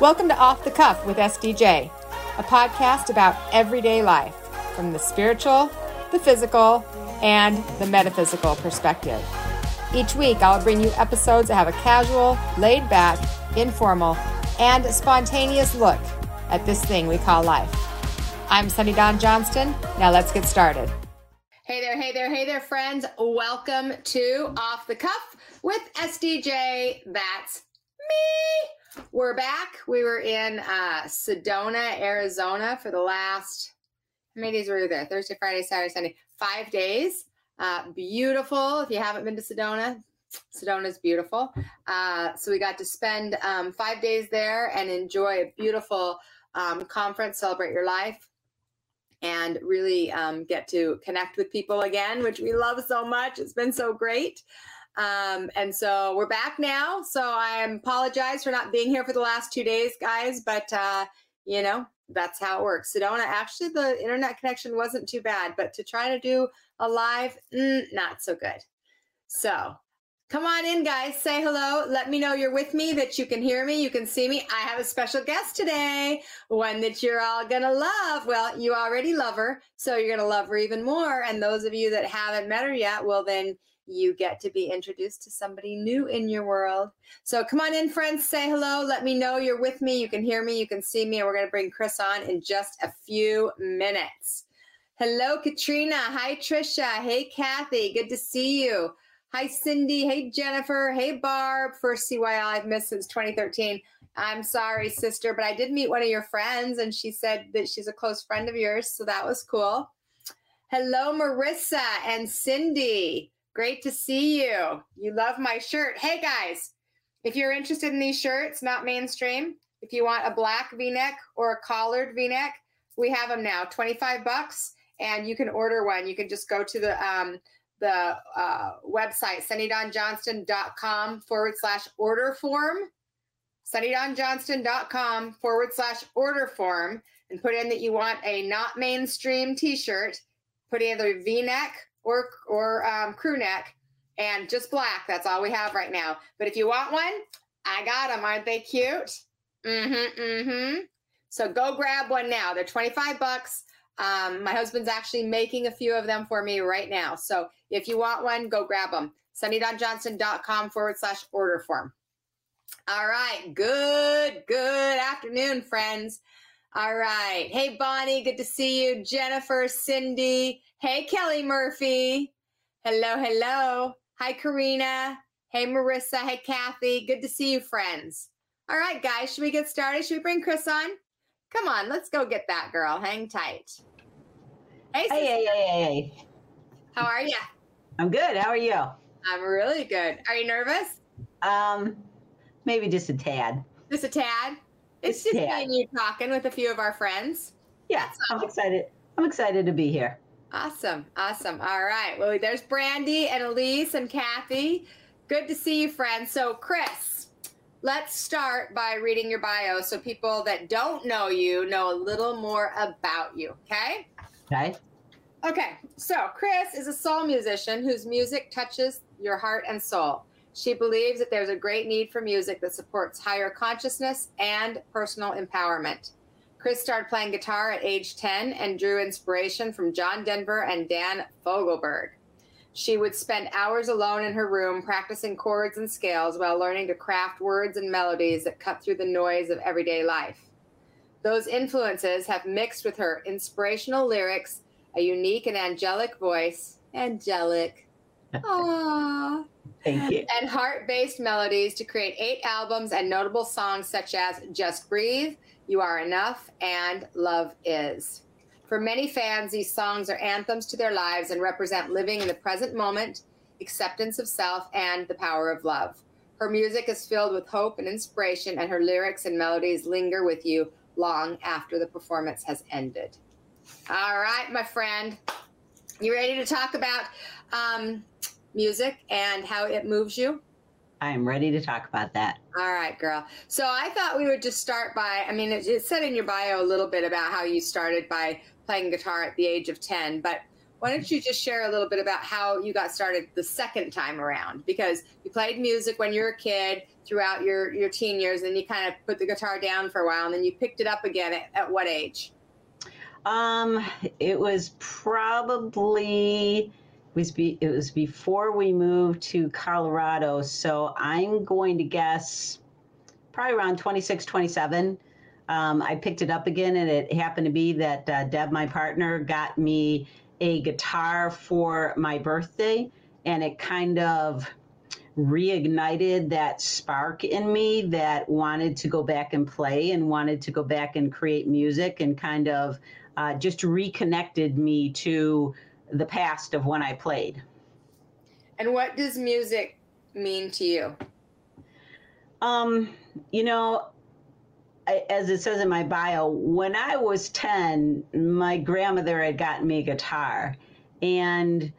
Welcome to Off the Cuff with SDJ, a podcast about everyday life from the spiritual, the physical, and the metaphysical perspective. Each week, I'll bring you episodes that have a casual, laid back, informal, and spontaneous look at this thing we call life. I'm Sunny Dawn Johnston. Now let's get started. Hey there, hey there, hey there, friends. Welcome to Off the Cuff with SDJ. That's me. We're back. We were in uh, Sedona, Arizona for the last, how many days were we there? Thursday, Friday, Saturday, Sunday. Five days. Uh, beautiful. If you haven't been to Sedona, Sedona is beautiful. Uh, so we got to spend um, five days there and enjoy a beautiful um, conference, Celebrate Your Life, and really um, get to connect with people again, which we love so much. It's been so great. Um, and so we're back now. So I apologize for not being here for the last two days, guys, but uh, you know, that's how it works. Sedona, actually, the internet connection wasn't too bad, but to try to do a live, mm, not so good. So come on in, guys. Say hello. Let me know you're with me, that you can hear me, you can see me. I have a special guest today, one that you're all going to love. Well, you already love her, so you're going to love her even more. And those of you that haven't met her yet, well, then you get to be introduced to somebody new in your world. So come on in, friends, say hello. Let me know you're with me. You can hear me, you can see me, and we're going to bring Kris on in just a few minutes. Hello, Katrina. Hi, Trisha. Hey, Kathy. Good to see you. Hi, Cindy. Hey, Jennifer. Hey, Barb. First CYL I've missed since 2013. I'm sorry, sister, but I did meet one of your friends, and she said that she's a close friend of yours. So that was cool. Hello, Marissa and Cindy. Great to see you. You love my shirt. Hey guys, if you're interested in these shirts, not mainstream, if you want a black v-neck or a collared v-neck, we have them now, 25 bucks, and you can order one. You can just go to the um, the uh, website, sunnydawnjohnston.com forward slash order form, sunnydawnjohnston.com forward slash order form, and put in that you want a not mainstream t-shirt, put in the v-neck or or um, crew neck and just black. That's all we have right now. But if you want one, I got them. Aren't they cute? Mm-hmm. Mm-hmm. So go grab one now. They're 25 bucks. Um, my husband's actually making a few of them for me right now. So if you want one, go grab them. sunnydawnjohnston.com forward slash order form. All right. Good, good afternoon, friends. All right. Hey, Bonnie, good to see you. Jennifer, Cindy. Hey, Kelly Murphy. Hello, hello. Hi, Karina. Hey, Marissa. Hey, Kathy. Good to see you, friends. All right, guys, should we get started? Should we bring Kris on? Come on, let's go get that girl. Hang tight. Hey, hey, hey, hey, hey. How are you? I'm good. How are you? I'm really good. Are you nervous? Um, maybe just a tad. Just a tad? It's just, just me and you talking with a few of our friends. Yeah, I'm excited. I'm excited to be here. Awesome. Awesome. All right. Well, there's Brandy and Elise and Kathy. Good to see you, friends. So, Kris, let's start by reading your bio so people that don't know you know a little more about you. Okay? Okay. Okay. So, Kris is a soul musician whose music touches your heart and soul. She believes that there's a great need for music that supports higher consciousness and personal empowerment. Kris started playing guitar at age 10 and drew inspiration from John Denver and Dan Fogelberg. She would spend hours alone in her room practicing chords and scales while learning to craft words and melodies that cut through the noise of everyday life. Those influences have mixed with her inspirational lyrics, a unique and angelic voice, angelic, aww, Thank you. And heart based melodies to create eight albums and notable songs such as Just Breathe, You Are Enough, and Love Is. For many fans, these songs are anthems to their lives and represent living in the present moment, acceptance of self, and the power of love. Her music is filled with hope and inspiration, and her lyrics and melodies linger with you long after the performance has ended. All right, my friend. You ready to talk about um, music and how it moves you? I am ready to talk about that. All right, girl. So I thought we would just start by I mean, it, it said in your bio a little bit about how you started by playing guitar at the age of 10, but why don't you just share a little bit about how you got started the second time around? Because you played music when you were a kid throughout your, your teen years, and you kind of put the guitar down for a while, and then you picked it up again at, at what age? Um, it was probably it was be, it was before we moved to Colorado, so I'm going to guess probably around 26, 27. Um, I picked it up again, and it happened to be that uh, Deb, my partner, got me a guitar for my birthday, and it kind of reignited that spark in me that wanted to go back and play and wanted to go back and create music and kind of uh, just reconnected me to the past of when I played. And what does music mean to you? Um, you know, as it says in my bio, when I was 10, my grandmother had gotten me a guitar. And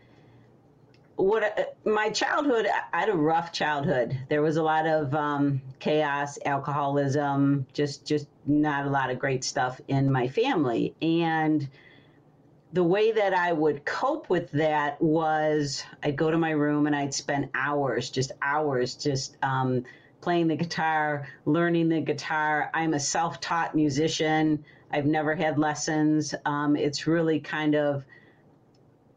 what uh, my childhood, I had a rough childhood. There was a lot of um, chaos, alcoholism, just just not a lot of great stuff in my family. And the way that I would cope with that was I'd go to my room and I'd spend hours, just hours, just um, playing the guitar, learning the guitar. I'm a self taught musician. I've never had lessons. Um, it's really kind of,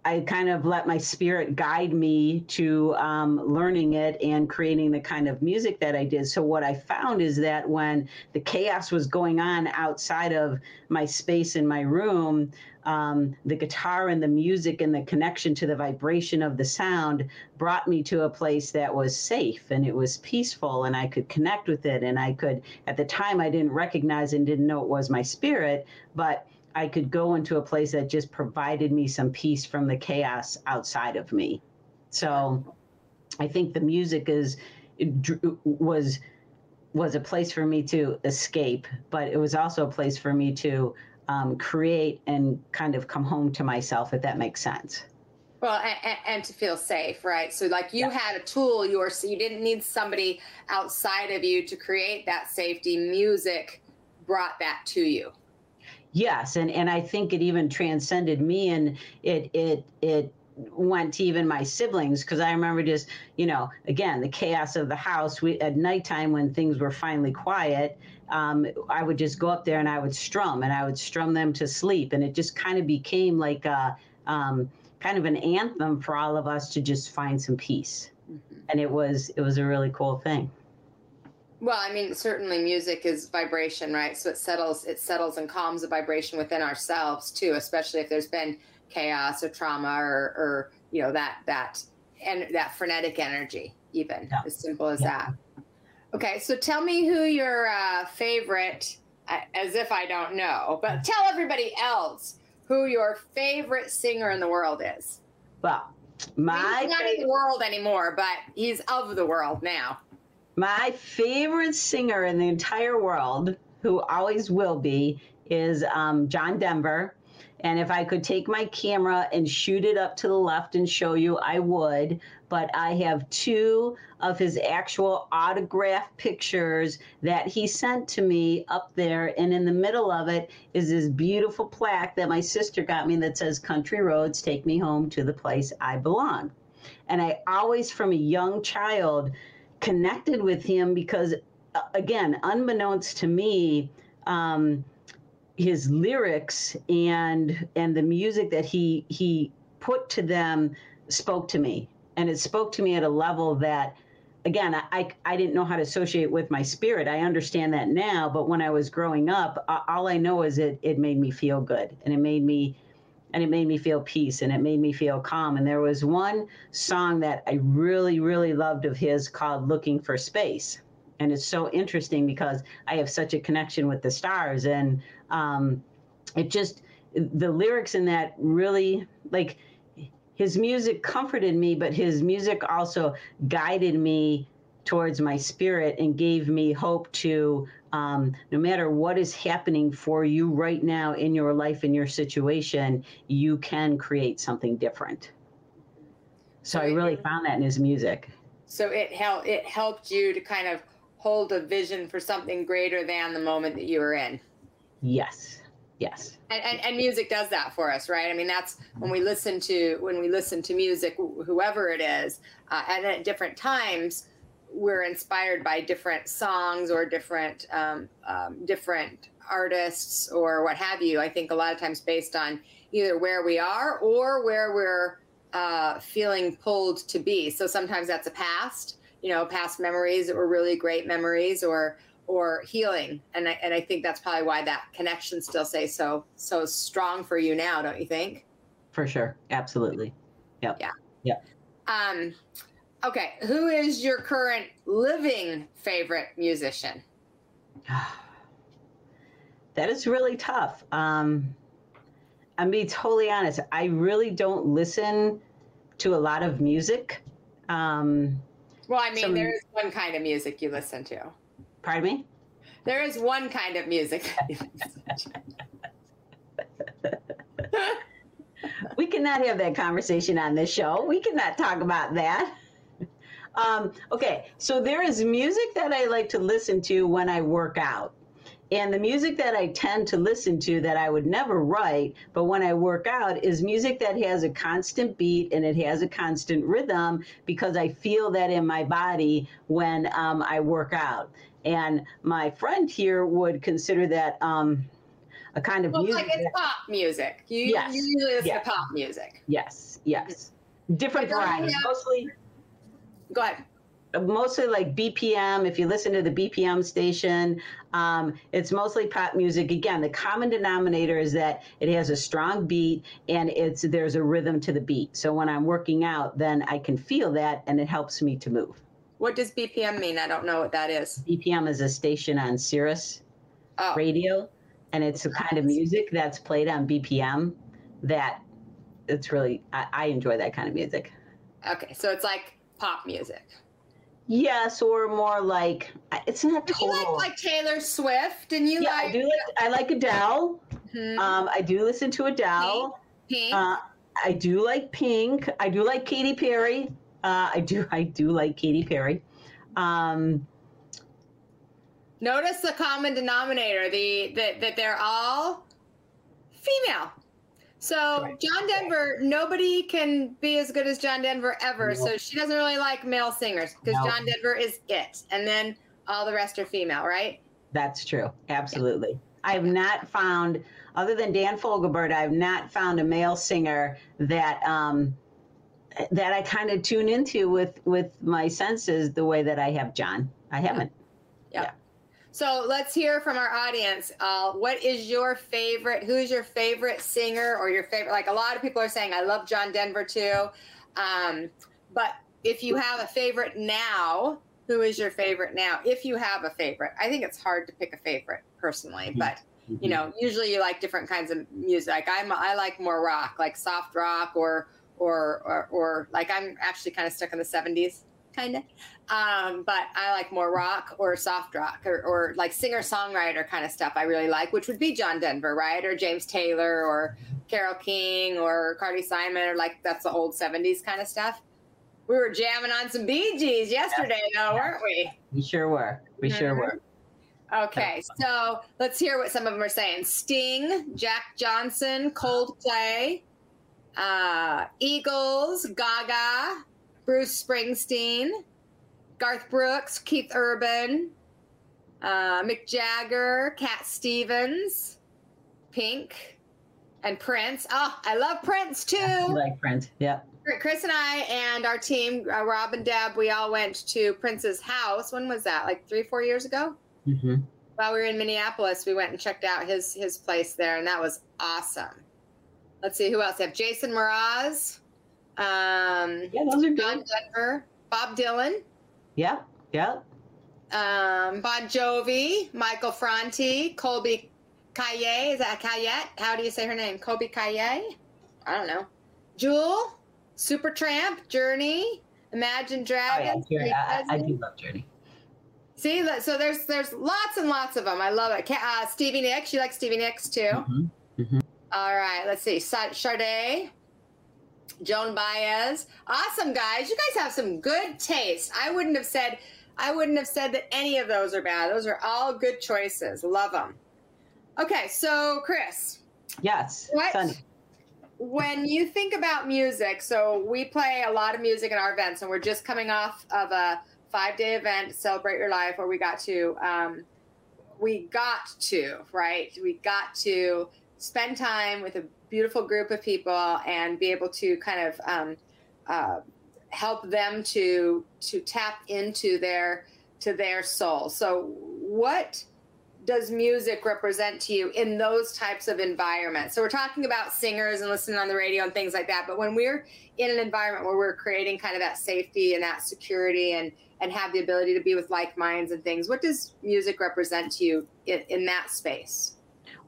I kind of let my spirit guide me to um, learning it and creating the kind of music that I did. So, what I found is that when the chaos was going on outside of my space in my room, um, the guitar and the music and the connection to the vibration of the sound brought me to a place that was safe and it was peaceful and I could connect with it. And I could, at the time, I didn't recognize and didn't know it was my spirit, but I could go into a place that just provided me some peace from the chaos outside of me. So I think the music is, was, was a place for me to escape, but it was also a place for me to um, create and kind of come home to myself, if that makes sense. Well, and, and, to feel safe, right? So, like you yeah. had a tool, you were so you didn't need somebody outside of you to create that safety. Music brought that to you. Yes, and and I think it even transcended me, and it it it went to even my siblings because I remember just you know again the chaos of the house. We at nighttime when things were finally quiet, um, I would just go up there and I would strum and I would strum them to sleep. And it just kind of became like a um, kind of an anthem for all of us to just find some peace. Mm-hmm. And it was it was a really cool thing. Well, I mean, certainly music is vibration, right? So it settles it settles and calms the vibration within ourselves too, especially if there's been chaos or trauma or, or you know that that and that frenetic energy, even yeah. as simple as yeah. that. Okay, so tell me who your uh, favorite, as if I don't know, but tell everybody else who your favorite singer in the world is. Well, my he's not in the world anymore, but he's of the world now. My favorite singer in the entire world, who always will be, is um, John Denver. And if I could take my camera and shoot it up to the left and show you, I would. But I have two of his actual autograph pictures that he sent to me up there. And in the middle of it is this beautiful plaque that my sister got me that says, Country Roads, take me home to the place I belong. And I always, from a young child, connected with him because, uh, again, unbeknownst to me, um, his lyrics and and the music that he he put to them spoke to me. And it spoke to me at a level that again I, I didn't know how to associate with my spirit. I understand that now but when i was growing up all i know is it it made me feel good and it made me and it made me feel peace and it made me feel calm. And there was one song that i really really loved of his called looking for space. And it's so interesting because i have such a connection with the stars. And um, it just the lyrics in that really like his music comforted me, but his music also guided me towards my spirit and gave me hope to um, no matter what is happening for you right now in your life in your situation you can create something different so, so i really found that in his music so it helped it helped you to kind of hold a vision for something greater than the moment that you were in Yes. Yes. And, and, and music does that for us, right? I mean, that's when we listen to when we listen to music, whoever it is, uh, and at different times, we're inspired by different songs or different um, um, different artists or what have you. I think a lot of times based on either where we are or where we're uh, feeling pulled to be. So sometimes that's a past, you know, past memories that were really great memories, or or healing. And I, and I think that's probably why that connection still stays so so strong for you now, don't you think? For sure. Absolutely. Yep. Yeah. Yeah. Um, okay, who is your current living favorite musician? that is really tough. Um, I'm being totally honest. I really don't listen to a lot of music. Um, Well, I mean, Some- there is one kind of music you listen to. pardon me? There is one kind of music. we cannot have that conversation on this show. We cannot talk about that. Um, okay, so there is music that I like to listen to when I work out. And the music that I tend to listen to that I would never write, but when I work out, is music that has a constant beat and it has a constant rhythm because I feel that in my body when um, I work out. And my friend here would consider that um, a kind of well, music. like it's pop music. You, Yes. you usually listen Yes. to pop music. Yes, yes. Different varieties. Mostly Go ahead. mostly like BPM. If you listen to the BPM station, um, it's mostly pop music. Again, the common denominator is that it has a strong beat and it's there's a rhythm to the beat. So when I'm working out, then I can feel that and it helps me to move. What does BPM mean? I don't know what that is. BPM is a station on Sirius Oh, radio, and it's the kind of music that's played on BPM that it's really I, I enjoy that kind of music. okay. So it's like pop music. Yes, or more like it's not Do you like like Taylor Swift? And you yeah, like I do like I like Adele. Mhm. Um, I do listen to Adele. Pink? Uh, I do like Pink. I do like Katy Perry. Uh, I do I do like Katy Perry. Um, Notice the common denominator, the that that they're all female. So Right. John Denver, nobody can be as good as John Denver ever. No. So she doesn't really like male singers because No. John Denver is it, and then all the rest are female, right? that's true. Absolutely. I have not found, other than Dan Fogelberg, I have not found a male singer that um, that I kind of tune into with with my senses the way that I have John. I haven't. So let's hear from our audience. Uh, what is your favorite? Who's your favorite singer or your favorite? Like a lot of people are saying, I love John Denver too. Um, but if you have a favorite now, who is your favorite now? If you have a favorite, I think it's hard to pick a favorite personally, but you know, usually you like different kinds of music. I'm I like more rock, like soft rock or or or, or like I'm actually kind of stuck in the 70s kind of. Um, but I like more rock or soft rock or, or like singer songwriter kind of stuff I really like, which would be John Denver, right? Or James Taylor or Carol King or Carly Simon or like that's the old 70s kind of stuff. We were jamming on some Bee Gees yesterday, though, weren't we? We sure were. We sure Mhm. were. Okay, so let's hear what some of them are saying. Sting, Jack Johnson, Coldplay, uh, Eagles, Gaga, Bruce Springsteen, Garth Brooks, Keith Urban, uh, Mick Jagger, Cat Stevens, Pink, and Prince. Oh, I love Prince too. like Prince? yeah. Kris and I and our team, uh, Rob and Deb, we all went to Prince's house. When was that? Like three, four years ago? hmm while we were in Minneapolis, we went and checked out his his place there, and that was awesome. Let's see who else. We have Jason Mraz, um, Yeah, those are John good. Denver, Bob Dylan, Yep. Yep. um, Bon Jovi, Michael Franti, Colby Kaye. Is that Kayette? How do you say her name? Colby Kaye? I don't know. Jewel, Supertramp, Journey, Imagine Dragons. Oh, yeah. I, I- do love Journey. See, so there's there's lots and lots of them. I love it. Uh, Stevie Nicks, you like Stevie Nicks too? Mhm. All right, let's see. Sa- Sade, Joan Baez. Awesome, guys. You guys have some good taste. I wouldn't have said I wouldn't have said that any of those are bad. Those are all good choices. Love them. Okay, so Kris. Yes. What? Sunny. When you think about music, so we play a lot of music in our events, and we're just coming off of a five day event, Celebrate Your Life, where we got to, um, we got to, right? We got to spend time with a beautiful group of people and be able to kind of um, uh, help them to to tap into their to their soul. So, what does music represent to you in those types of environments? So, we're talking about singers and listening on the radio and things like that. But when we're in an environment where we're creating kind of that safety and that security and and have the ability to be with like minds and things, what does music represent to you in, in that space?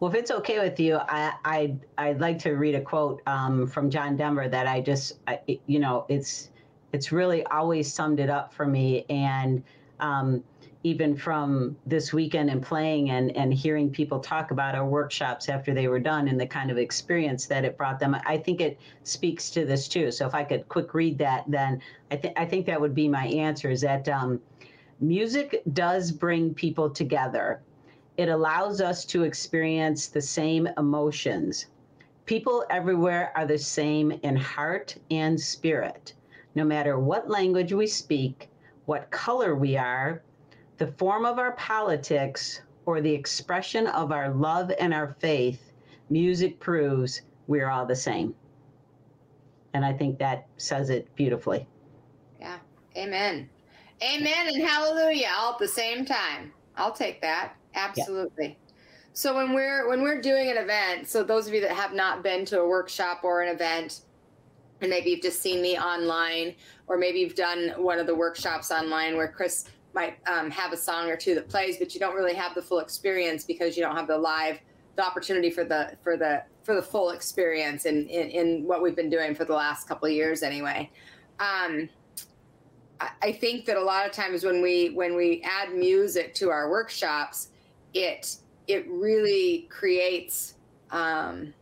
Well, if it's okay with you, I, I I'd like to read a quote um, from John Denver that I just, I, you know, it's it's really always summed it up for me. And um, even from this weekend and playing and, and hearing people talk about our workshops after they were done and the kind of experience that it brought them, I think it speaks to this too. So if I could quick read that, then I think I think that would be my answer. Is that um, music does bring people together. It allows us to experience the same emotions. People everywhere are the same in heart and spirit no matter what language we speak, what color we are, the form of our politics, or the expression of our love and our faith, music proves we're all the same. And I think that says it beautifully. Yeah. Amen. Amen and hallelujah all at the same time. I'll take that. Absolutely. Yeah. So when we're when we're doing an event, so those of you that have not been to a workshop or an event, and maybe you've just seen me online, or maybe you've done one of the workshops online where Kris might um, have a song or two that plays, but you don't really have the full experience because you don't have the live, the opportunity for the for the for the full experience in in, in what we've been doing for the last couple of years anyway. Um, I think that a lot of times when we when we add music to our workshops, it it really creates um,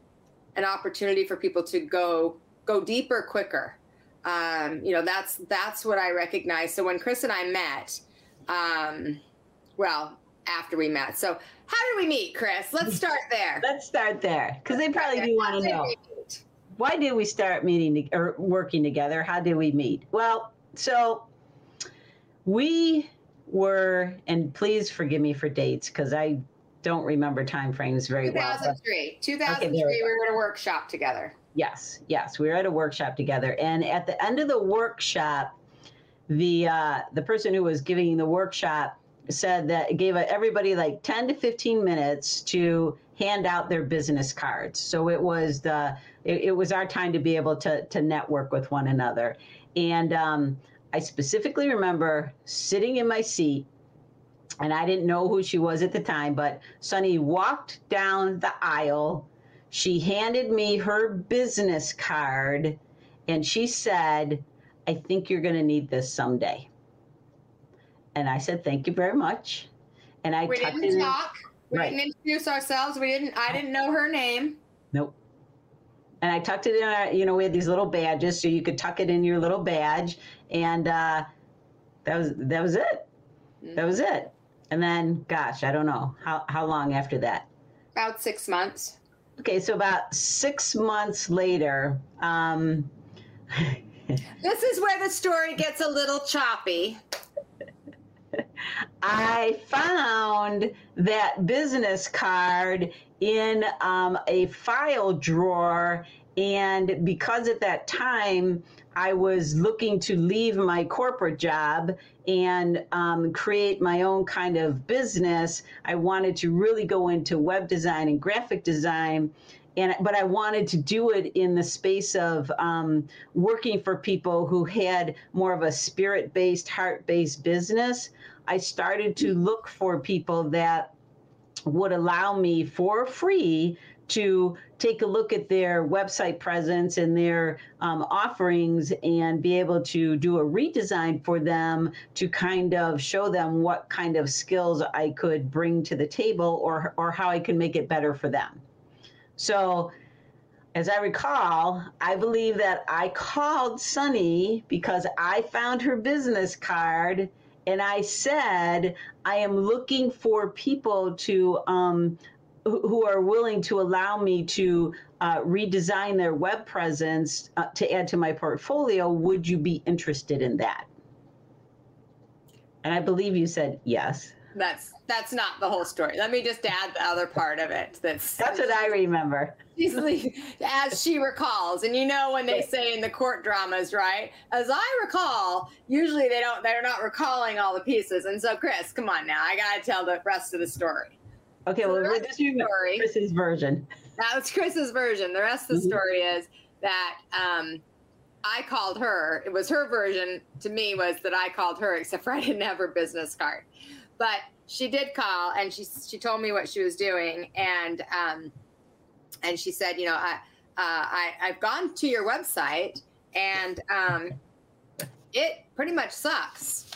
an opportunity for people to go go deeper quicker. Um, you know, that's that's what I recognize. So when Kris and I met, um, well, after we met. So how did we meet, Kris? Let's start there. Let's start there because they probably do want to know. Why did we start meeting or working together? How did we meet? Well, so we were, and please forgive me for dates because I don't remember time frames very 2003. well. 2003. 2003, okay, we were at a workshop together. Yes, yes, we were at a workshop together, and at the end of the workshop, the uh, the person who was giving the workshop said that gave everybody like 10 to 15 minutes to hand out their business cards. So it was the it, it was our time to be able to to network with one another, and um, I specifically remember sitting in my seat and I didn't know who she was at the time, but Sunny walked down the aisle she handed me her business card and she said, I think you're going to need this someday. And I said, Thank you very much. And I we didn't talk. We right. didn't introduce ourselves. We didn't. I didn't know her name. Nope. And I tucked it in. Our, you know, we had these little badges, so you could tuck it in your little badge, and uh, that was that was it. Mm-hmm. That was it. And then, gosh, I don't know how how long after that. About six months. Okay, so about six months later, um, this is where the story gets a little choppy. I found that business card in um, a file drawer. And because at that time I was looking to leave my corporate job and um, create my own kind of business. I wanted to really go into web design and graphic design. And, but I wanted to do it in the space of um, working for people who had more of a spirit based, heart based business. I started to look for people that would allow me for free to take a look at their website presence and their um, offerings and be able to do a redesign for them to kind of show them what kind of skills I could bring to the table or, or how I can make it better for them. So, as I recall, I believe that I called Sunny because I found her business card and I said, I am looking for people to um, who are willing to allow me to uh, redesign their web presence uh, to add to my portfolio. Would you be interested in that? And I believe you said yes. That's that's not the whole story. Let me just add the other part of it. That's that's what I remember. as she recalls, and you know when they say in the court dramas, right? As I recall, usually they don't. They're not recalling all the pieces. And so, Kris, come on now, I got to tell the rest of the story. Okay, so well, this is story, Kris's version. That was Kris's version. The rest of the mm-hmm. story is that um, I called her. It was her version to me was that I called her, except for I didn't have her business card. But she did call and she she told me what she was doing and um, and she said, you know, I, uh, I I've gone to your website and um, it pretty much sucks.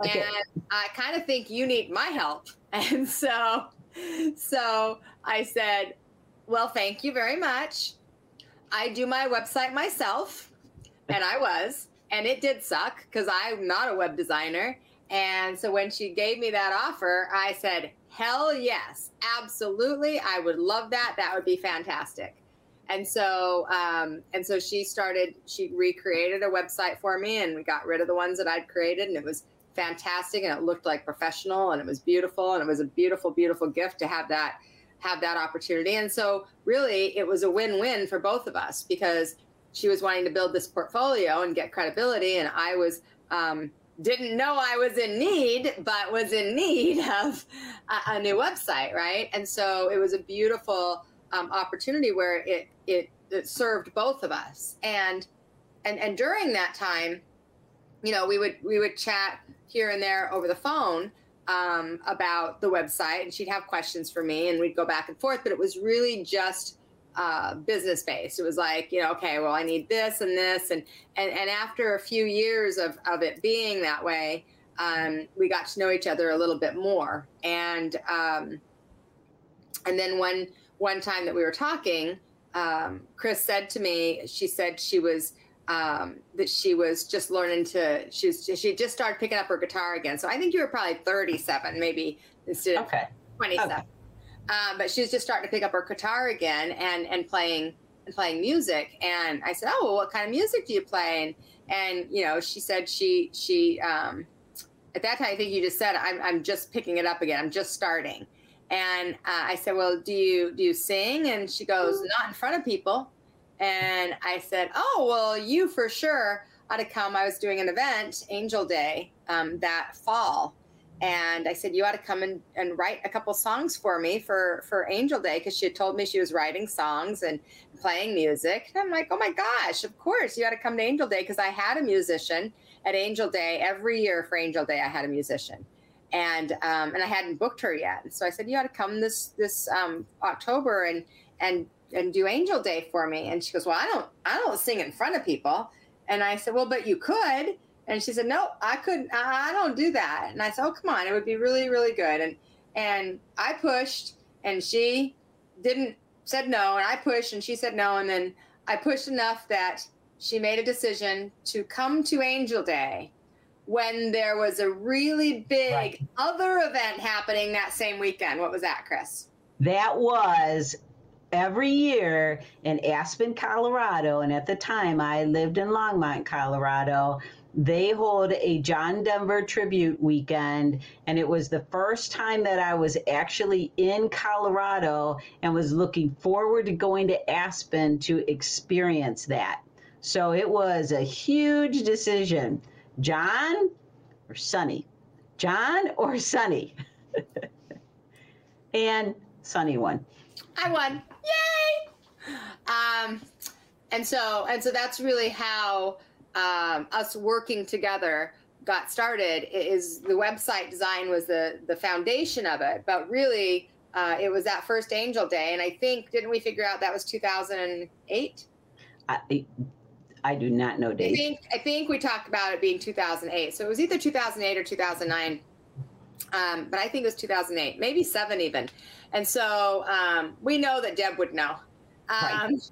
Okay. And I kind of think you need my help. And so so I said, well, thank you very much. I do my website myself and I was, and it did suck because I'm not a web designer. And so when she gave me that offer, I said, hell yes, absolutely. I would love that. That would be fantastic. And so, um, and so she started, she recreated a website for me and we got rid of the ones that I'd created and it was fantastic and it looked like professional and it was beautiful and it was a beautiful, beautiful gift to have that, have that opportunity. And so really it was a win-win for both of us because she was wanting to build this portfolio and get credibility, and I was um, didn't know I was in need, but was in need of a, a new website, right? And so it was a beautiful um, opportunity where it, it it served both of us, and and and during that time, you know, we would we would chat here and there over the phone um, about the website, and she'd have questions for me, and we'd go back and forth. But it was really just uh, business based. It was like, you know, okay, well, I need this and this, and and and after a few years of of it being that way, um, we got to know each other a little bit more, and um, and then one one time that we were talking, um, Kris said to me, she said she was. Um, that she was just learning to she was she just started picking up her guitar again. So I think you were probably 37, maybe instead of okay. 27. Okay. Um, but she was just starting to pick up her guitar again and and playing and playing music. And I said, "Oh, well, what kind of music do you play?" And and you know, she said she she um, at that time I think you just said, "I'm I'm just picking it up again. I'm just starting." And uh, I said, "Well, do you do you sing?" And she goes, "Not in front of people." And I said, "Oh, well, you for sure." ought to come. I was doing an event, Angel Day, um, that fall, and I said, "You ought to come and, and write a couple songs for me for for Angel Day," because she had told me she was writing songs and playing music. And I'm like, "Oh my gosh, of course you ought to come to Angel Day," because I had a musician at Angel Day every year for Angel Day. I had a musician, and um, and I hadn't booked her yet. So I said, "You ought to come this this um, October and and and do Angel Day for me." And she goes, "Well, I don't I don't sing in front of people." And I said, "Well, but you could." And she said, "No, I couldn't. I don't do that." And I said, "Oh, come on, it would be really, really good." And and I pushed, and she didn't said no, and I pushed, and she said no, and then I pushed enough that she made a decision to come to Angel Day when there was a really big right. other event happening that same weekend. What was that, Kris? That was every year in Aspen, Colorado, and at the time I lived in Longmont, Colorado they hold a John Denver tribute weekend, and it was the first time that I was actually in Colorado and was looking forward to going to Aspen to experience that. So it was a huge decision John or Sunny? John or Sunny? and Sunny won. I won. Yay! Um, and so and so that's really how um, us working together got started is the website design was the the foundation of it. But really uh, it was that first angel day and i think didn't we figure out that was 2008 I, I do not know dates. I think, I think we talked about it being 2008 so it was either 2008 or 2009 um, but i think it was 2008 maybe seven even. And so um, we know that deb would know. Um, right.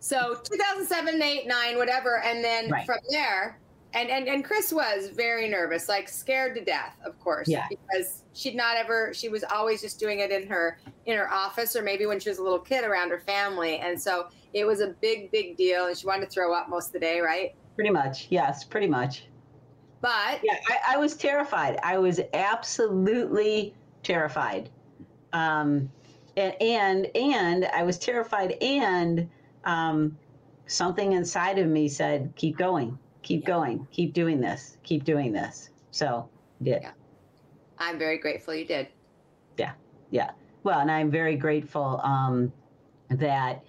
So 2007, 8, 9, whatever. And then right. from there, and and and Kris was very nervous, like scared to death, of course, yeah. because she'd not ever. She was always just doing it in her in her office, or maybe when she was a little kid around her family, and so it was a big, big deal, and she wanted to throw up most of the day, right? Pretty much, yes, pretty much. But yeah, I, I was terrified. I was absolutely terrified, um, and and and I was terrified, and um, something inside of me said, "Keep going." keep yeah. going, keep doing this, keep doing this. So did. Yeah. I'm very grateful you did. Yeah, yeah. Well, and I'm very grateful um, that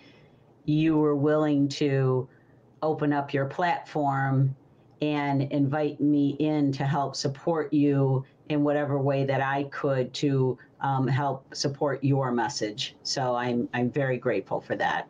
you were willing to open up your platform and invite me in to help support you in whatever way that I could to um, help support your message. So I'm I'm very grateful for that.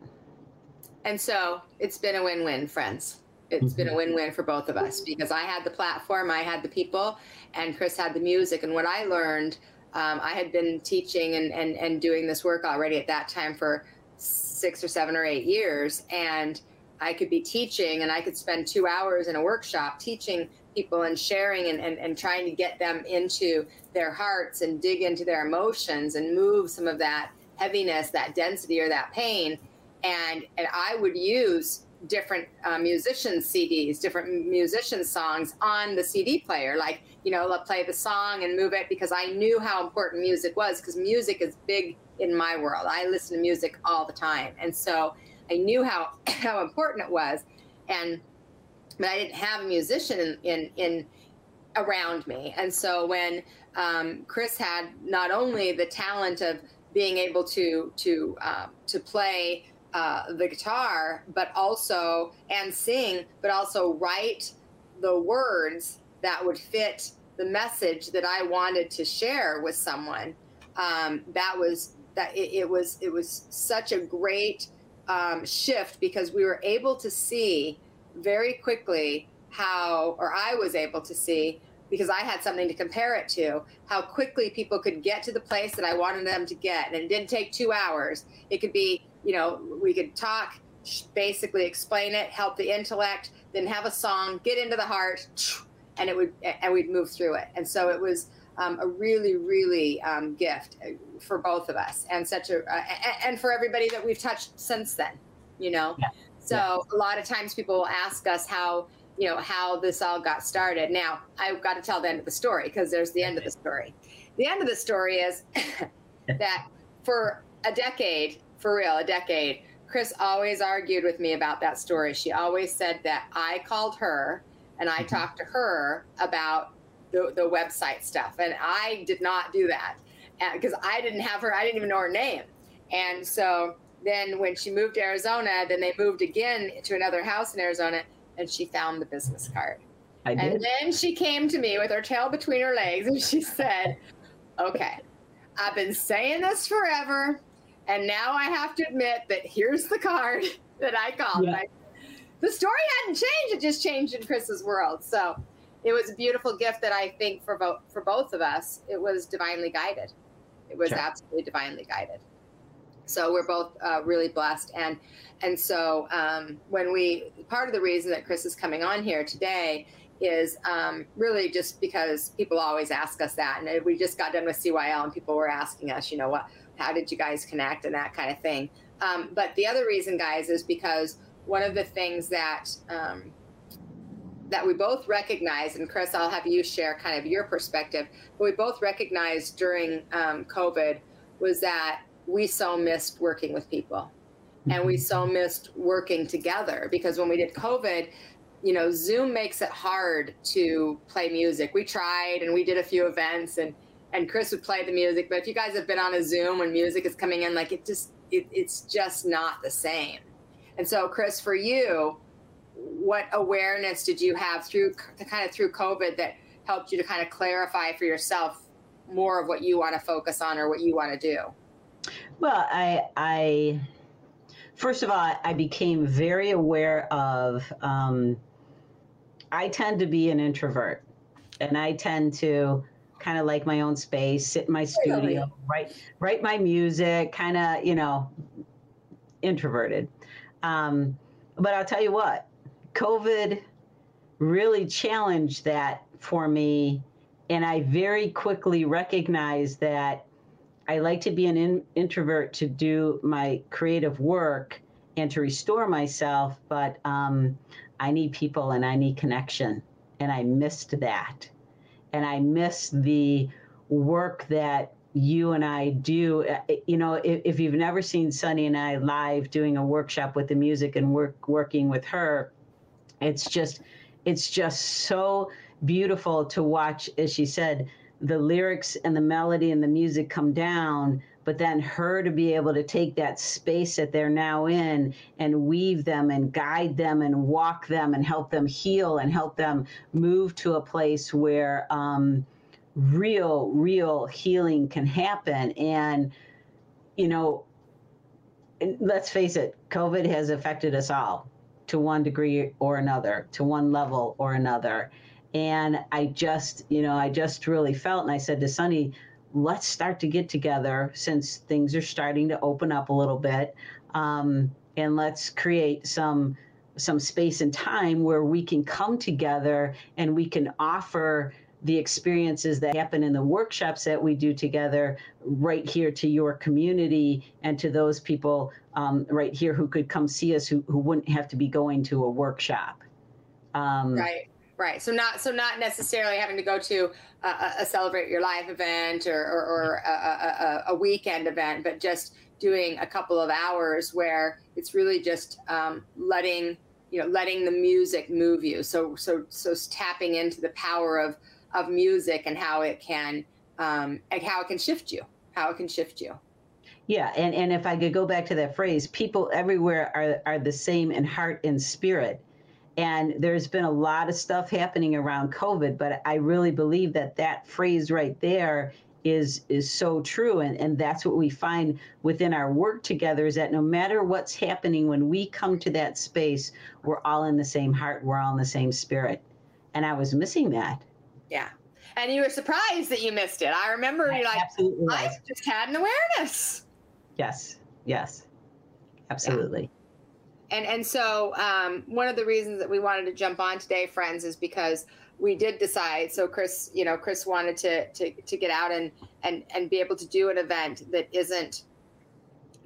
And so it's been a win-win, friends it's mm-hmm. been a win-win for both of us because I had the platform, I had the people, and Kris had the music. And what I learned, um, I had been teaching and, and, and doing this work already at that time for six or seven or eight years. And I could be teaching and I could spend two hours in a workshop teaching people and sharing and, and, and trying to get them into their hearts and dig into their emotions and move some of that heaviness, that density or that pain. And, and I would use different uh, musician CDs, different musician songs on the CD player. Like, you know, let's play the song and move it because I knew how important music was because music is big in my world. I listen to music all the time. And so I knew how, how important it was. And, but I didn't have a musician in, in, in around me. And so when um, Kris had not only the talent of being able to, to, um, to play uh, the guitar, but also and sing, but also write the words that would fit the message that I wanted to share with someone. Um, that was that it, it, was it was such a great um, shift because we were able to see very quickly how, or I was able to see because I had something to compare it to, how quickly people could get to the place that I wanted them to get. And it didn't take two hours. It could be you know, we could talk, basically explain it, help the intellect, then have a song, get into the heart, and it would, and we'd move through it. And so it was um, a really, really um, gift uh, for both of us, and such a, uh, and for everybody that we've touched since then. You know, yeah. so yeah. a lot of times people will ask us how you know how this all got started. Now I've got to tell the end of the story because there's the end of the story. The end of the story is that for a decade for real, a decade. Kris always argued with me about that story. She always said that I called her and I mm-hmm. talked to her about the, the website stuff. And I did not do that because I didn't have her, I didn't even know her name. And so then when she moved to Arizona, then they moved again to another house in Arizona and she found the business card. And then she came to me with her tail between her legs and she said, Okay, I've been saying this forever. And now I have to admit that here's the card that I called. Yeah. the story hadn't changed; it just changed in Kris's world. So it was a beautiful gift that I think for both for both of us, it was divinely guided. It was sure. absolutely divinely guided. So we're both uh, really blessed, and and so um, when we part of the reason that Kris is coming on here today is um, really just because people always ask us that, and we just got done with CYL, and people were asking us, you know, what how did you guys connect and that kind of thing. Um, but the other reason, guys, is because one of the things that um, that we both recognize, and Kris, I'll have you share kind of your perspective, but we both recognized during um, COVID was that we so missed working with people. And we mm-hmm. so missed working together because when we did COVID, you know, Zoom makes it hard to play music. We tried and we did a few events and and Kris would play the music. But if you guys have been on a Zoom when music is coming in, like it just it, it's just not the same. And so, Kris, for you, what awareness did you have through kind of through COVID that helped you to kind of clarify for yourself more of what you want to focus on or what you want to do? Well, I I first of all, I became very aware of. Um, I tend to be an introvert, and I tend to kind of like my own space, sit in my studio, write write my music, kind of you know introverted. Um, but I'll tell you what, COVID really challenged that for me. And I very quickly recognized that I like to be an in, introvert to do my creative work and to restore myself, but um, I need people and I need connection. And I missed that. And I missed the work that you and I do. Uh, you know, if, if, you've never seen Sunny and I live doing a workshop with the music and work working with her, it's just it's just so beautiful to watch, as she said, the lyrics and the melody and the music come down, but then her to be able to take that space that they're now in and weave them and guide them and walk them and help them heal and help them move to a place where um, real, real healing can happen. And, you know, let's face it, COVID has affected us all to one degree or another, to one level or another. And I just, you know, I just really felt, and I said to Sunny, let's start to get together since things are starting to open up a little bit, um, and let's create some some space and time where we can come together and we can offer the experiences that happen in the workshops that we do together right here to your community and to those people um, right here who could come see us who, who wouldn't have to be going to a workshop. Um, right right so not so not necessarily having to go to a, a celebrate your life event or, or, or a, a, a, weekend event but just doing a couple of hours where it's really just um, letting you know letting the music move you so so so tapping into the power of of music and how it can um, and how it can shift you, how it can shift you. Yeah, and, and if I could go back to that phrase, people everywhere are, are the same in heart and spirit. And there's been a lot of stuff happening around COVID, but I really believe that that phrase right there is is so true and and that's what we find within our work together is that no matter what's happening when we come to that space we're all in the same heart we're all in the same spirit and i was missing that yeah. And you were surprised that you missed it. I remember you're like, absolutely I just had an awareness. Yes. Yes. Absolutely. Yeah. And and so um, one of the reasons that we wanted to jump on today, friends, is because we did decide. So Kris, you know, Kris wanted to to to get out and and and be able to do an event that isn't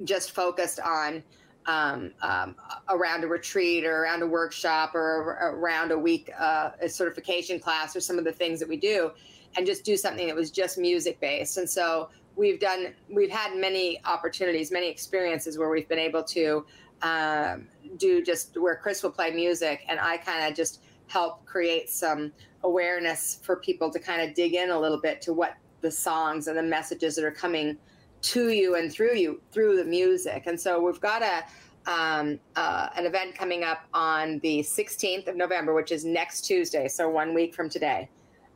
just focused on um, um, around a retreat or around a workshop or around a week uh, a certification class or some of the things that we do and just do something that was just music based and so we've done we've had many opportunities many experiences where we've been able to um, do just where kris will play music and i kind of just help create some awareness for people to kind of dig in a little bit to what the songs and the messages that are coming to you and through you through the music. And so we've got a um, uh, an event coming up on the 16th of November, which is next Tuesday, so one week from today.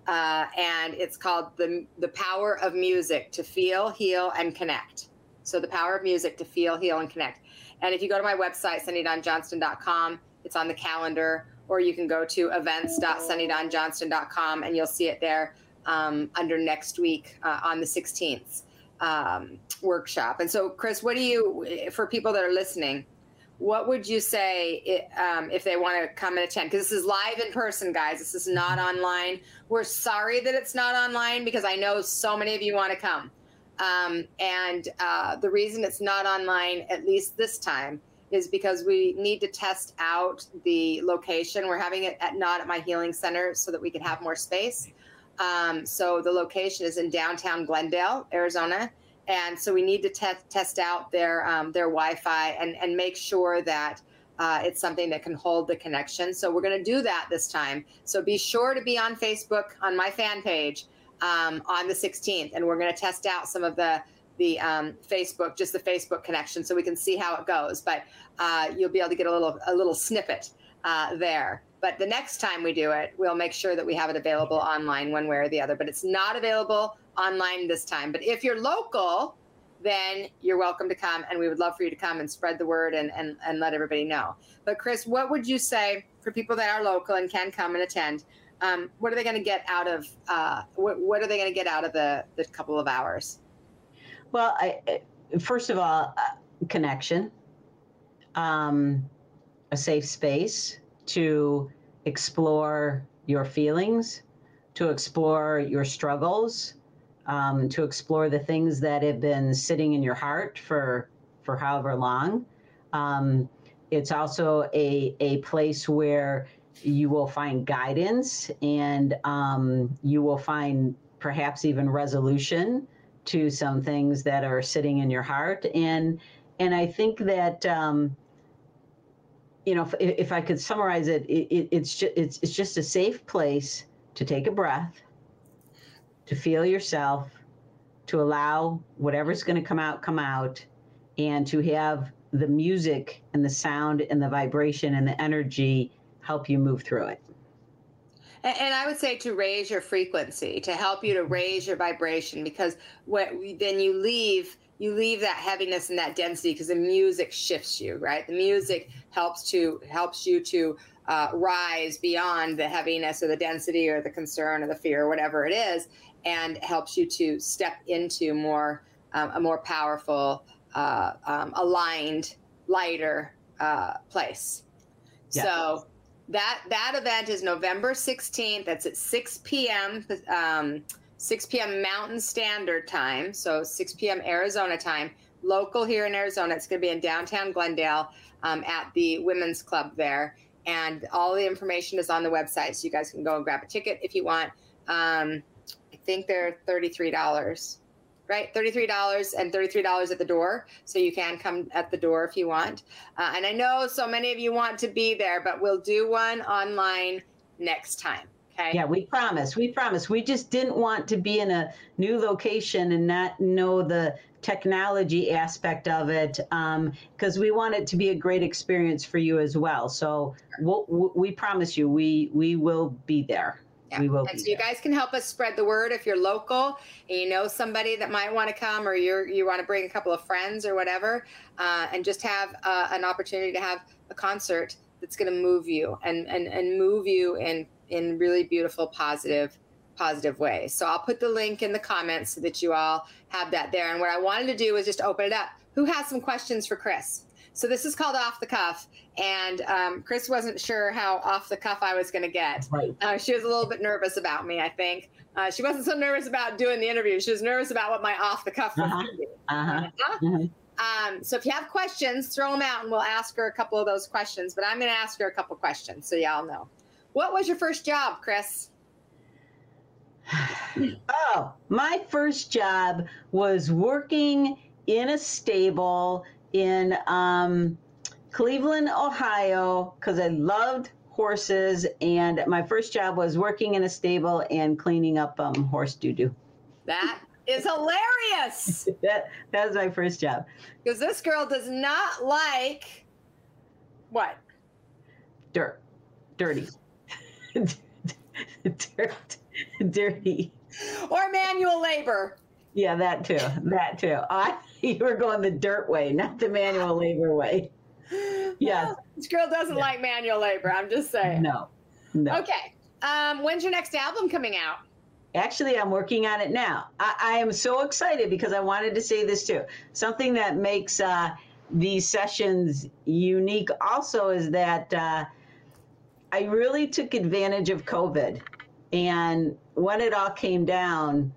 Uh, and it's called the the power of music to feel, heal, and connect. So the power of music to feel, heal, and connect. And if you go to my website, sunnydawnjohnston.com, it's on the calendar, or you can go to events.sunnydawnjohnston.com and you'll see it there um, under next week uh, on the 16th um, workshop. And so, Kris, what do you, for people that are listening, what would you say it, um, if they want to come and attend? Because this is live in person, guys. This is not online. We're sorry that it's not online because I know so many of you want to come. Um, and uh, the reason it's not online, at least this time, is because we need to test out the location. We're having it at not at my healing center so that we can have more space. Um, so the location is in downtown Glendale, Arizona, and so we need to test test out their um, their Wi-Fi and and make sure that. Uh, it's something that can hold the connection. So we're going to do that this time. So be sure to be on Facebook on my fan page um, on the 16th, and we're going to test out some of the the um, Facebook, just the Facebook connection, so we can see how it goes. But uh, you'll be able to get a little a little snippet uh, there. But the next time we do it, we'll make sure that we have it available online one way or the other. But it's not available online this time. But if you're local, then you're welcome to come. And we would love for you to come and spread the word and, and, and let everybody know. But, Kris, what would you say for people that are local and can come and attend? Um, what are they going to get out of uh, what, what, are they going to get out of the, the couple of hours? Well, I, first of all, uh, connection, um, a safe space to explore your feelings, to explore your struggles, um, to explore the things that have been sitting in your heart for for however long. Um, it's also a a place where you will find guidance and um, you will find perhaps even resolution to some things that are sitting in your heart. And and I think that um, you know if, if I could summarize it, it, it it's just it's, it's just a safe place to take a breath, to feel yourself, to allow whatever's going to come out come out, and to have the music and the sound and the vibration and the energy help you move through it. And I would say to raise your frequency, to help you to raise your vibration, because what then you leave you leave that heaviness and that density because the music shifts you, right? The music helps to helps you to uh, rise beyond the heaviness or the density or the concern or the fear or whatever it is, and helps you to step into more um, a more powerful, uh, um, aligned, lighter uh, place. Yes. So that that event is November 16th. That's at 6 p.m. Um, 6 p.m. Mountain Standard Time, so 6 p.m. Arizona time. Local here in Arizona. It's going to be in downtown Glendale um, at the Women's Club there, and all the information is on the website, so you guys can go and grab a ticket if you want. Um, I think they're thirty-three dollars right? $33 and $33 at the door. So you can come at the door if you want. Uh, and I know so many of you want to be there, but we'll do one online next time. Okay. Yeah, we promise. We promise. We just didn't want to be in a new location and not know the technology aspect of it because um, we want it to be a great experience for you as well. So we'll, we promise you, we we will be there. Yeah. We will. And so you guys can help us spread the word if you're local and you know somebody that might want to come, or you're, you want to bring a couple of friends or whatever, uh, and just have uh, an opportunity to have a concert that's going to move you and and and move you in in really beautiful, positive positive ways. So I'll put the link in the comments so that you all have that there. And what I wanted to do was just open it up. Who has some questions for Kris? So this is called off the cuff, and um, Kris wasn't sure how off the cuff I was going to get. Right. Uh, she was a little bit nervous about me. I think uh, she wasn't so nervous about doing the interview. She was nervous about what my off the cuff was uh-huh. going to be. Uh-huh. Uh-huh. Mm-hmm. Um, so if you have questions, throw them out, and we'll ask her a couple of those questions. But I'm going to ask her a couple questions so y'all know. What was your first job, Kris? oh, my first job was working in a stable in um, Cleveland, Ohio, because I loved horses. And my first job was working in a stable and cleaning up um, horse doo doo. That is hilarious. that that was my first job. Because this girl does not like what? Dirt, dirty, dirt, dirty, or manual labor. Yeah, that too. That too. I you were going the dirt way, not the manual labor way. Yes. Well, this girl doesn't yeah. like manual labor. I'm just saying. No. No. Okay. Um, when's your next album coming out? Actually, I'm working on it now. I, I, am so excited because I wanted to say this too. Something that makes uh, these sessions unique also is that uh, I really took advantage of COVID. And when it all came down,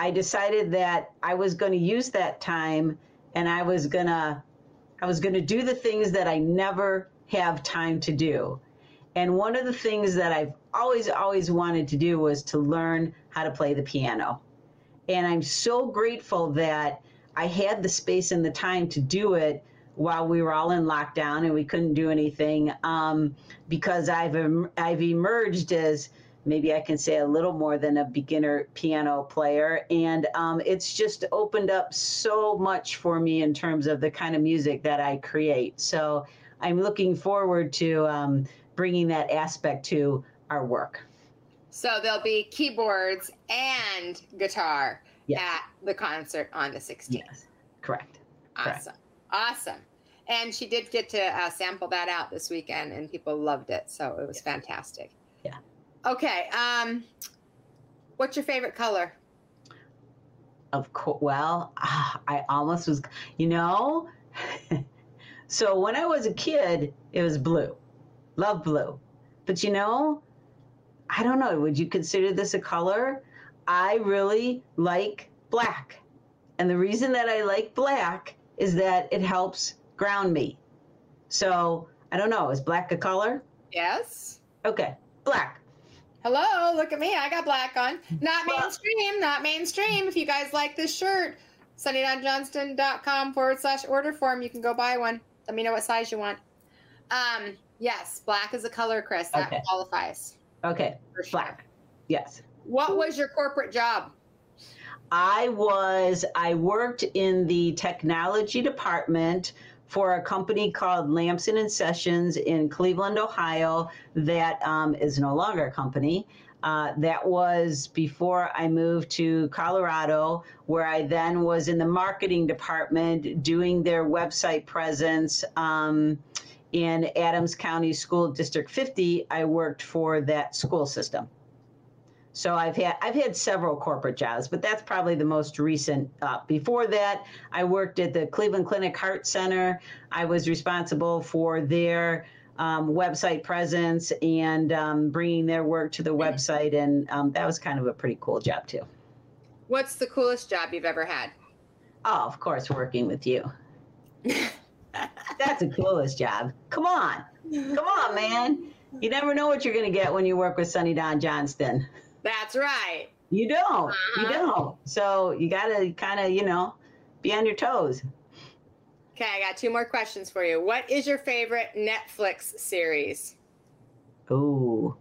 I decided that I was going to use that time and I was going to I was going to do the things that I never have time to do. And one of the things that I've always always wanted to do was to learn how to play the piano. And I'm so grateful that I had the space and the time to do it while we were all in lockdown and we couldn't do anything um, because I've I've emerged as maybe I can say a little more than a beginner piano player. And um, it's just opened up so much for me in terms of the kind of music that I create. So I'm looking forward to um, bringing that aspect to our work. So there'll be keyboards and guitar yes. at the concert on the 16th. Yes, correct. Awesome. Correct. Awesome. And she did get to uh, sample that out this weekend, and people loved it. So it was fantastic. Yeah. Okay. Um, what's your favorite color? Of course. Well, I almost was. You know. so when I was a kid, it was blue. Love blue. But you know, I don't know. Would you consider this a color? I really like black. And the reason that I like black is that it helps ground me. So I don't know. Is black a color? Yes. Okay, black. Hello, look at me. I got black on. Not mainstream, not mainstream. If you guys like this shirt, sunnydawnjohnston.com forward slash order form. You can go buy one. Let me know what size you want. Um, yes, black is a color, Kris. That Okay. qualifies. Okay, For sure. black. Yes. What was your corporate job? I was, I worked in the technology department for a company called Lamson and Sessions in Cleveland, Ohio, that um, is no longer a company. Uh, that was before I moved to Colorado, where I then was in the marketing department doing their website presence. Um, in Adams County School District 50, I worked for that school system. So I've had I've had several corporate jobs, but that's probably the most recent. Uh, before that, I worked at the Cleveland Clinic Heart Center. I was responsible for their um, website presence and um, bringing their work to the website, and um, that was kind of a pretty cool job too. What's the coolest job you've ever had? Oh, of course, working with you. That's the coolest job. Come on, come on, man. You never know what you're going to get when you work with Sunny Dawn Johnston. That's right. You don't. You Uh-huh. don't. So you got to kind of, you know, be on your toes. Okay, I got two more questions for you. What is your favorite Netflix series? Ooh.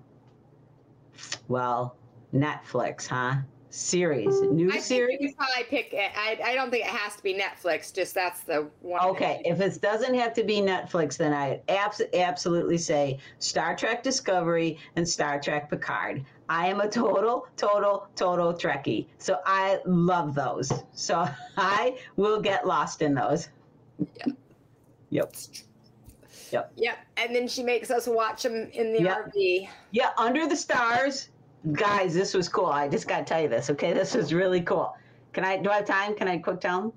Well, Netflix, huh? Series, new I think series. you probably pick it. I, I don't think it has to be Netflix. Just that's the one. Okay, if it doesn't have to be Netflix, then I abs- absolutely say Star Trek Discovery and Star Trek Picard. I am a total, total, total Trekkie. So I love those. So I will get lost in those. Yeah. Yep. Yep. Yep. And then she makes us watch them in the Yep. RV. Yeah, Under the Stars. Guys, this was cool. I just got to tell you this, okay? This was really cool. Can I, do I have time? Can I quick tell them?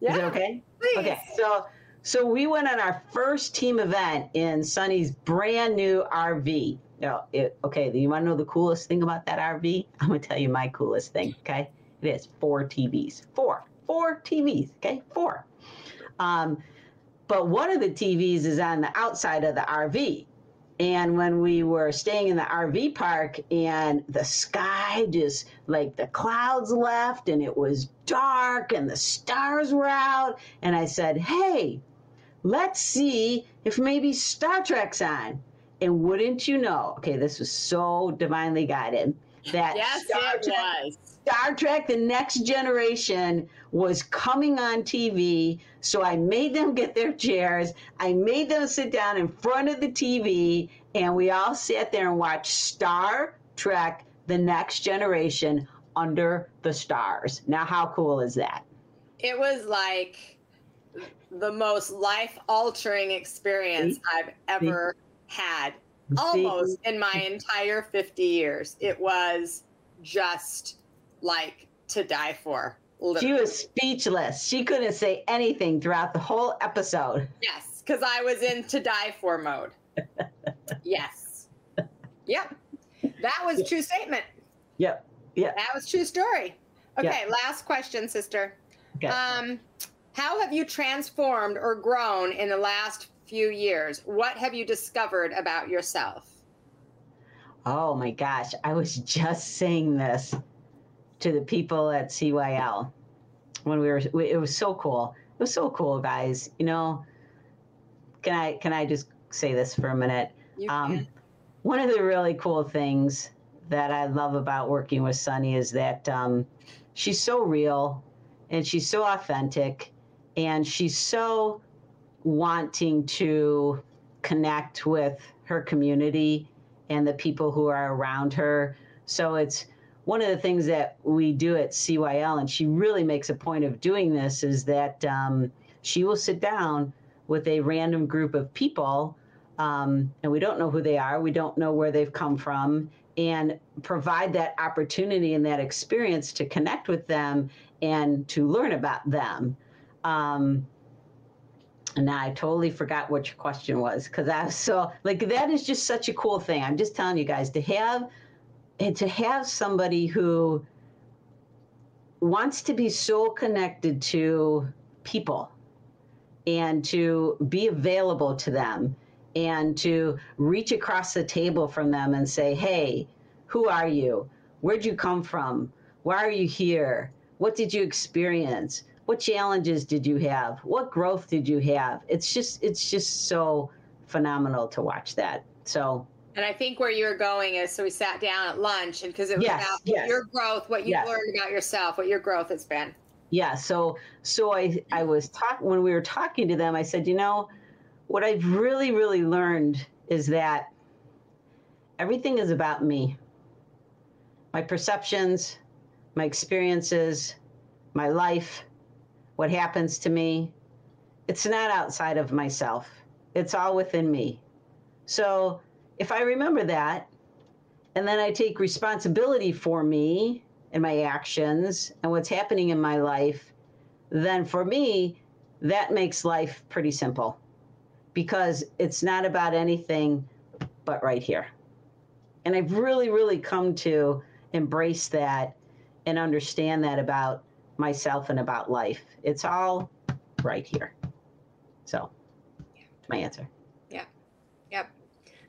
Yeah. Is it okay? Please. Okay, so so we went on our first team event in Sunny's brand new RV. Now, it, okay, you want to know the coolest thing about that RV? I'm gonna tell you my coolest thing. Okay, it is four TVs. Four, four TVs. Okay, four. Um, but one of the TVs is on the outside of the RV. And when we were staying in the RV park and the sky just like the clouds left and it was dark and the stars were out, and I said, Hey, let's see if maybe Star Trek's on. And wouldn't you know, okay, this was so divinely guided that Yes, Star it Trek was. Star Trek The Next Generation was coming on TV. So I made them get their chairs. I made them sit down in front of the TV, and we all sat there and watched Star Trek The Next Generation under the stars. Now, how cool is that? It was like the most life altering experience I've ever had. Almost in my entire 50 years. It was just like to die for. She was speechless. She couldn't say anything throughout the whole episode. Yes, because I was in to die for mode. yes. Yep. That was true statement. Yep. Yep. That was true story. Okay, Yeah. last question, sister. Okay. Um, how have you transformed or grown in the last few years? What have you discovered about yourself? Oh my gosh, I was just saying this to the people at CYL when we were we- it was so cool. It was so cool, guys. You know, can I can I just say this for a minute? You Um, can. one of the really cool things that I love about working with Sunny is that um, she's so real and she's so authentic and she's so wanting to connect with her community and the people who are around her. So it's one of the things that we do at CYL, and she really makes a point of doing this, is that um, she will sit down with a random group of people, um, and we don't know who they are, we don't know where they've come from, and provide that opportunity and that experience to connect with them and to learn about them. Um, And I totally forgot what your question was because I was so like that is just such a cool thing. I'm just telling you guys to have and to have somebody who wants to be so connected to people and to be available to them and to reach across the table from them and say, Hey, who are you? Where'd you come from? Why are you here? What did you experience? What challenges did you have? What growth did you have? It's just it's just so phenomenal to watch that. So and I think where you're going is so we sat down at lunch and because it was yes, about yes. your growth, what you've yes. learned about yourself, what your growth has been. Yeah. So so I I was talking when we were talking to them, I said, you know, what I've really, really learned is that everything is about me. My perceptions, my experiences, my life, what happens to me. It's not outside of myself. It's all within me. So if I remember that, and then I take responsibility for me and my actions and what's happening in my life, then for me, that makes life pretty simple because it's not about anything but right here. And I've really, really come to embrace that and understand that about myself and about life. It's all right here. So, my answer. Yeah. Yep.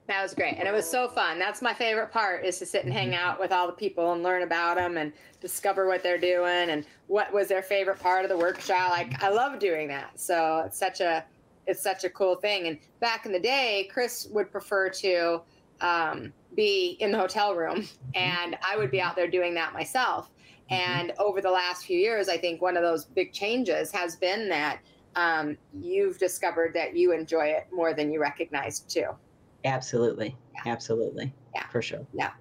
That was great. And it was so fun. That's my favorite part is to sit and hang out with all the people and learn about them and discover what they're doing and what was their favorite part of the workshop. Like I love doing that. So it's such a it's such a cool thing. And back in the day, Kris would prefer to um, be in the hotel room and I would be out there doing that myself. And over the last few years, I think one of those big changes has been that um, you've discovered that you enjoy it more than you recognize too. Absolutely. Yeah. Absolutely. Yeah. For sure. Yeah.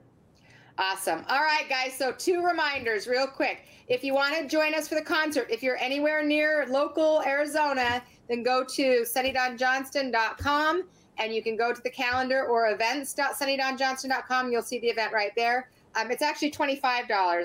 Awesome. All right, guys. So, two reminders, real quick. If you want to join us for the concert, if you're anywhere near local Arizona, then go to sunnydawnjohnston.com and you can go to the calendar or events.sunnydawnjohnston.com. You'll see the event right there. Um, it's actually $25.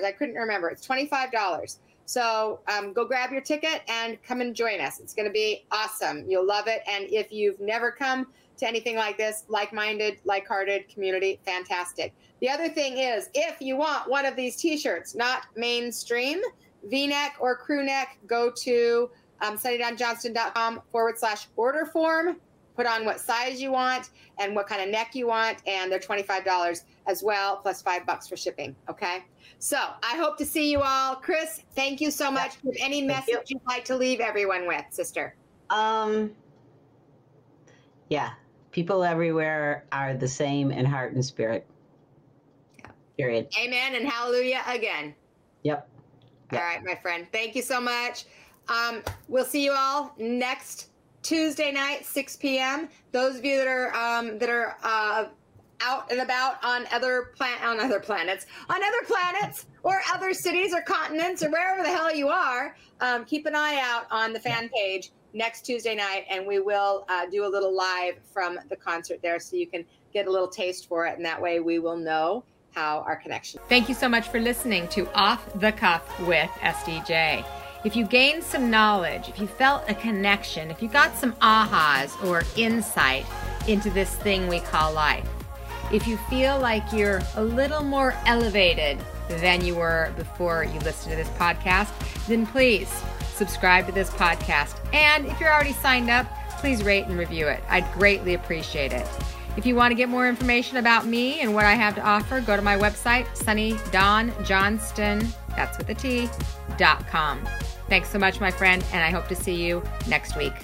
I couldn't remember. It's $25. So um, go grab your ticket and come and join us. It's going to be awesome. You'll love it. And if you've never come, to anything like this, like minded, like hearted community, fantastic. The other thing is if you want one of these t shirts, not mainstream, v neck or crew neck, go to um, sunnydawnjohnston.com forward slash order form. Put on what size you want and what kind of neck you want, and they're $25 as well, plus five bucks for shipping. Okay. So I hope to see you all. Kris, thank you so much. Yeah. Any message you. you'd like to leave everyone with, sister? Um, yeah, people everywhere are the same in heart and spirit. Yeah. Period. Amen and hallelujah again. Yep. yep. All right, my friend. Thank you so much. Um, we'll see you all next Tuesday night, 6 p.m. Those of you that are um, that are uh, out and about on other plan on other planets, on other planets or other cities or continents or wherever the hell you are, um, keep an eye out on the fan page next Tuesday night, and we will uh, do a little live from the concert there so you can get a little taste for it. And that way we will know how our connection. Thank you so much for listening to Off the Cuff with SDJ. If you gained some knowledge, if you felt a connection, if you got some ahas or insight into this thing we call life, if you feel like you're a little more elevated than you were before you listened to this podcast, then please subscribe to this podcast. And if you're already signed up, please rate and review it. I'd greatly appreciate it. If you want to get more information about me and what I have to offer, go to my website, sunnydawnjohnston, that's with a T, dot com. Thanks so much, my friend, and I hope to see you next week.